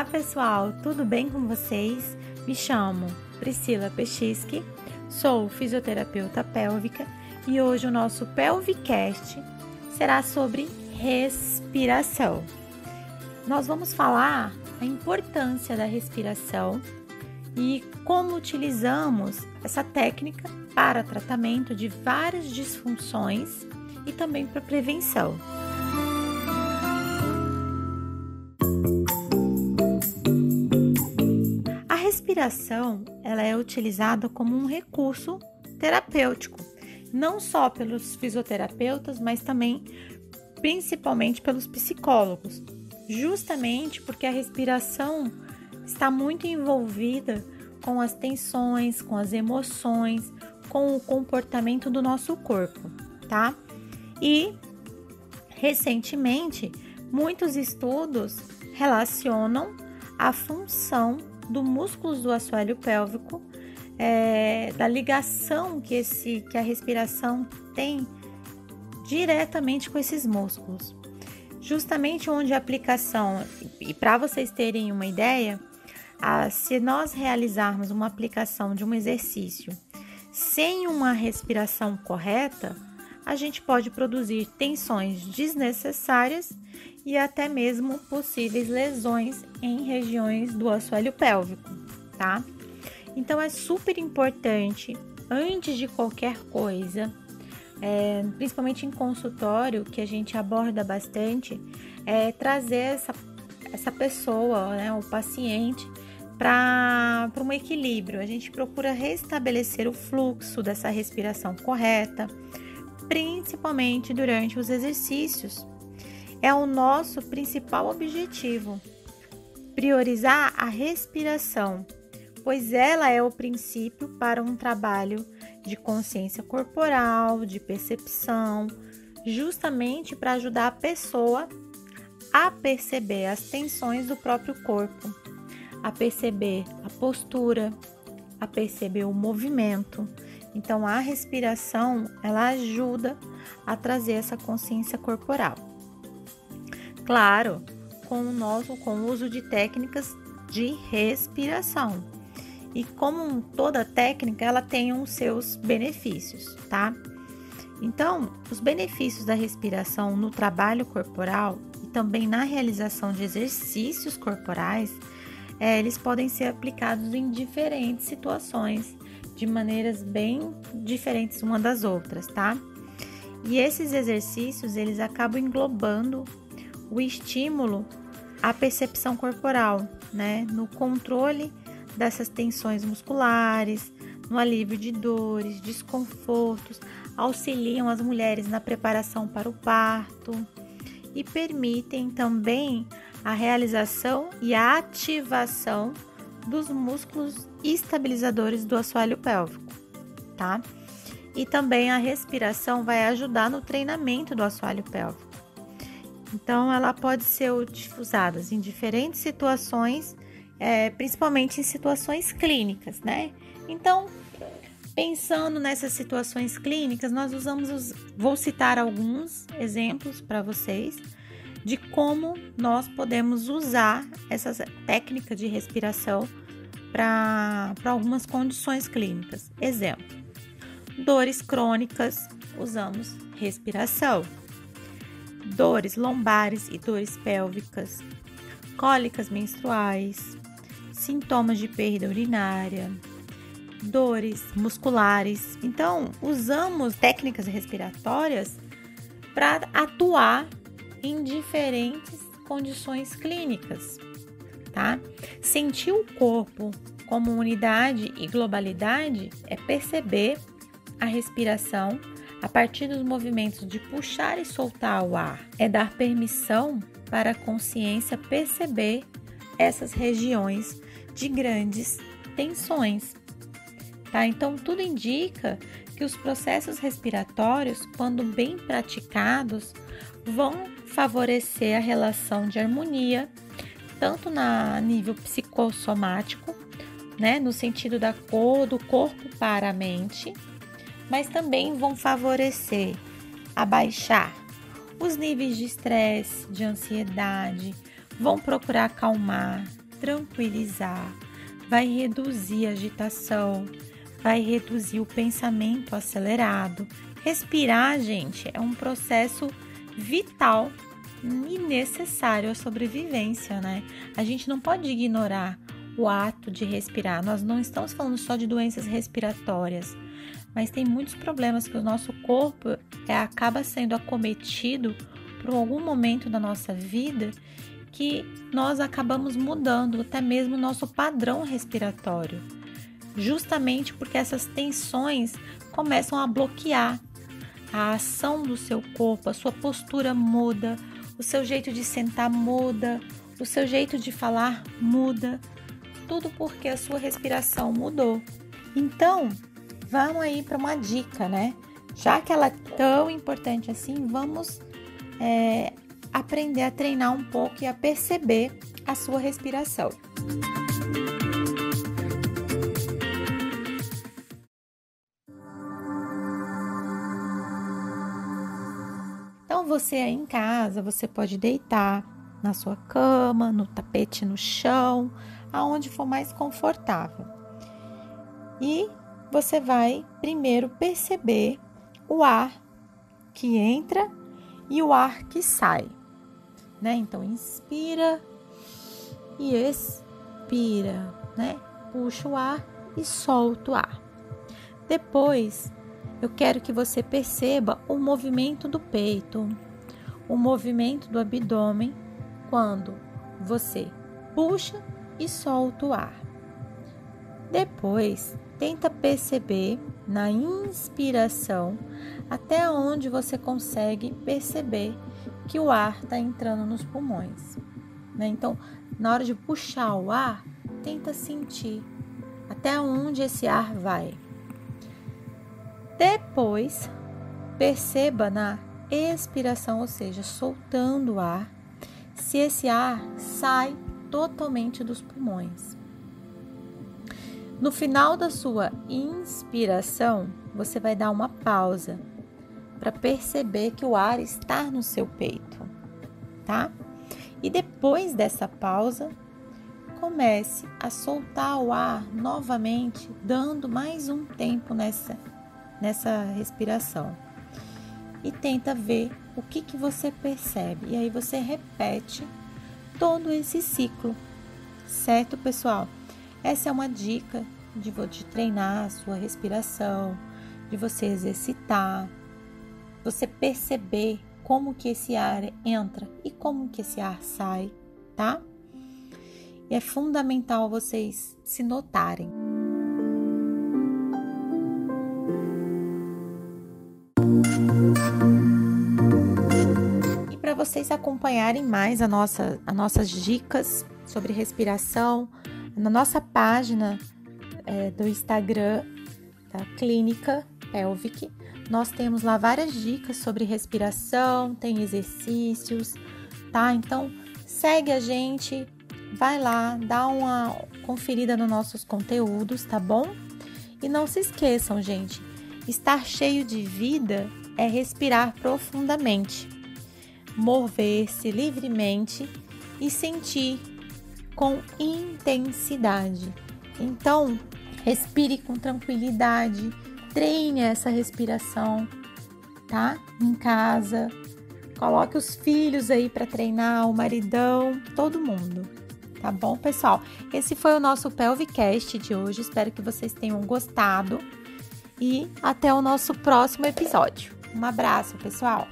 Olá pessoal, tudo bem com vocês? Me chamo Priscila Pechisky, sou fisioterapeuta pélvica e hoje o nosso Pelvicast será sobre respiração. Nós vamos falar a importância da respiração e como utilizamos essa técnica para tratamento de várias disfunções e também para prevenção. Respiração ela é utilizada como um recurso terapêutico, não só pelos fisioterapeutas, mas também principalmente pelos psicólogos, justamente porque a respiração está muito envolvida com as tensões, com as emoções, com o comportamento do nosso corpo, tá? E recentemente, muitos estudos relacionam a função do músculo do assoalho pélvico, é, da ligação que, esse, que a respiração tem diretamente com esses músculos. Justamente onde a aplicação, e para vocês terem uma ideia, a, se nós realizarmos uma aplicação de um exercício sem uma respiração correta, a gente pode produzir tensões desnecessárias e até mesmo possíveis lesões em regiões do assoalho pélvico, tá? Então é super importante, antes de qualquer coisa, é, principalmente em consultório, que a gente aborda bastante, é trazer essa, essa pessoa, né, o paciente, para um equilíbrio. A gente procura restabelecer o fluxo dessa respiração correta, principalmente durante os exercícios. É o nosso principal objetivo, priorizar a respiração, pois ela é o princípio para um trabalho de consciência corporal, de percepção, justamente para ajudar a pessoa a perceber as tensões do próprio corpo a perceber a postura, a perceber o movimento. Então a respiração, ela ajuda a trazer essa consciência corporal. Claro, com o nosso com o uso de técnicas de respiração. E como toda técnica, ela tem os seus benefícios, tá? Então, os benefícios da respiração no trabalho corporal e também na realização de exercícios corporais é, eles podem ser aplicados em diferentes situações, de maneiras bem diferentes uma das outras, tá? E esses exercícios, eles acabam englobando o estímulo à percepção corporal, né? No controle dessas tensões musculares, no alívio de dores, desconfortos, auxiliam as mulheres na preparação para o parto e permitem também a realização e a ativação dos músculos estabilizadores do assoalho pélvico, tá? E também a respiração vai ajudar no treinamento do assoalho pélvico. Então, ela pode ser usada em diferentes situações, é, principalmente em situações clínicas, né? Então, pensando nessas situações clínicas, nós usamos os. Vou citar alguns exemplos para vocês de como nós podemos usar essa técnica de respiração para algumas condições clínicas. Exemplo: dores crônicas, usamos respiração. Dores lombares e dores pélvicas, cólicas menstruais, sintomas de perda urinária, dores musculares. Então, usamos técnicas respiratórias para atuar em diferentes condições clínicas, tá? Sentir o corpo como unidade e globalidade é perceber a respiração a partir dos movimentos de puxar e soltar o ar, é dar permissão para a consciência perceber essas regiões de grandes tensões. Tá? Então, tudo indica que os processos respiratórios, quando bem praticados, vão favorecer a relação de harmonia, tanto na nível psicossomático, né, no sentido da cor do corpo para a mente, mas também vão favorecer abaixar os níveis de estresse, de ansiedade, vão procurar acalmar, tranquilizar, vai reduzir a agitação, vai reduzir o pensamento acelerado. Respirar, gente, é um processo vital e necessário à sobrevivência, né? A gente não pode ignorar o ato de respirar. Nós não estamos falando só de doenças respiratórias, mas tem muitos problemas que o nosso corpo é, acaba sendo acometido por algum momento da nossa vida que nós acabamos mudando até mesmo o nosso padrão respiratório, justamente porque essas tensões começam a bloquear a ação do seu corpo, a sua postura muda, o seu jeito de sentar muda, o seu jeito de falar muda, tudo porque a sua respiração mudou. Então, vamos aí para uma dica, né? Já que ela é tão importante assim, vamos é, aprender a treinar um pouco e a perceber a sua respiração. Então, você aí em casa, você pode deitar na sua cama, no tapete no chão, aonde for mais confortável. E você vai primeiro perceber o ar que entra e o ar que sai, né? Então inspira e expira, né? Puxa o ar e solta o ar. Depois, eu quero que você perceba o movimento do peito, o movimento do abdômen quando você puxa e solta o ar. Depois, Tenta perceber na inspiração até onde você consegue perceber que o ar está entrando nos pulmões. Né? Então, na hora de puxar o ar, tenta sentir até onde esse ar vai. Depois, perceba na expiração, ou seja, soltando o ar, se esse ar sai totalmente dos pulmões. No final da sua inspiração, você vai dar uma pausa para perceber que o ar está no seu peito, tá? E depois dessa pausa, comece a soltar o ar novamente, dando mais um tempo nessa nessa respiração. E tenta ver o que que você percebe. E aí você repete todo esse ciclo. Certo, pessoal? Essa é uma dica de, de treinar a sua respiração, de você exercitar, você perceber como que esse ar entra e como que esse ar sai, tá? E é fundamental vocês se notarem. Vocês acompanharem mais a nossa, as nossas dicas sobre respiração, na nossa página é, do Instagram da Clínica Pelvic, nós temos lá várias dicas sobre respiração, tem exercícios, tá? Então segue a gente, vai lá, dá uma conferida nos nossos conteúdos, tá bom? E não se esqueçam, gente, estar cheio de vida é respirar profundamente, mover-se livremente e sentir com intensidade. Então, respire com tranquilidade, treine essa respiração, tá? Em casa. Coloque os filhos aí para treinar, o maridão, todo mundo. Tá bom, pessoal? Esse foi o nosso Pelvicast de hoje. Espero que vocês tenham gostado e até o nosso próximo episódio. Um abraço, pessoal!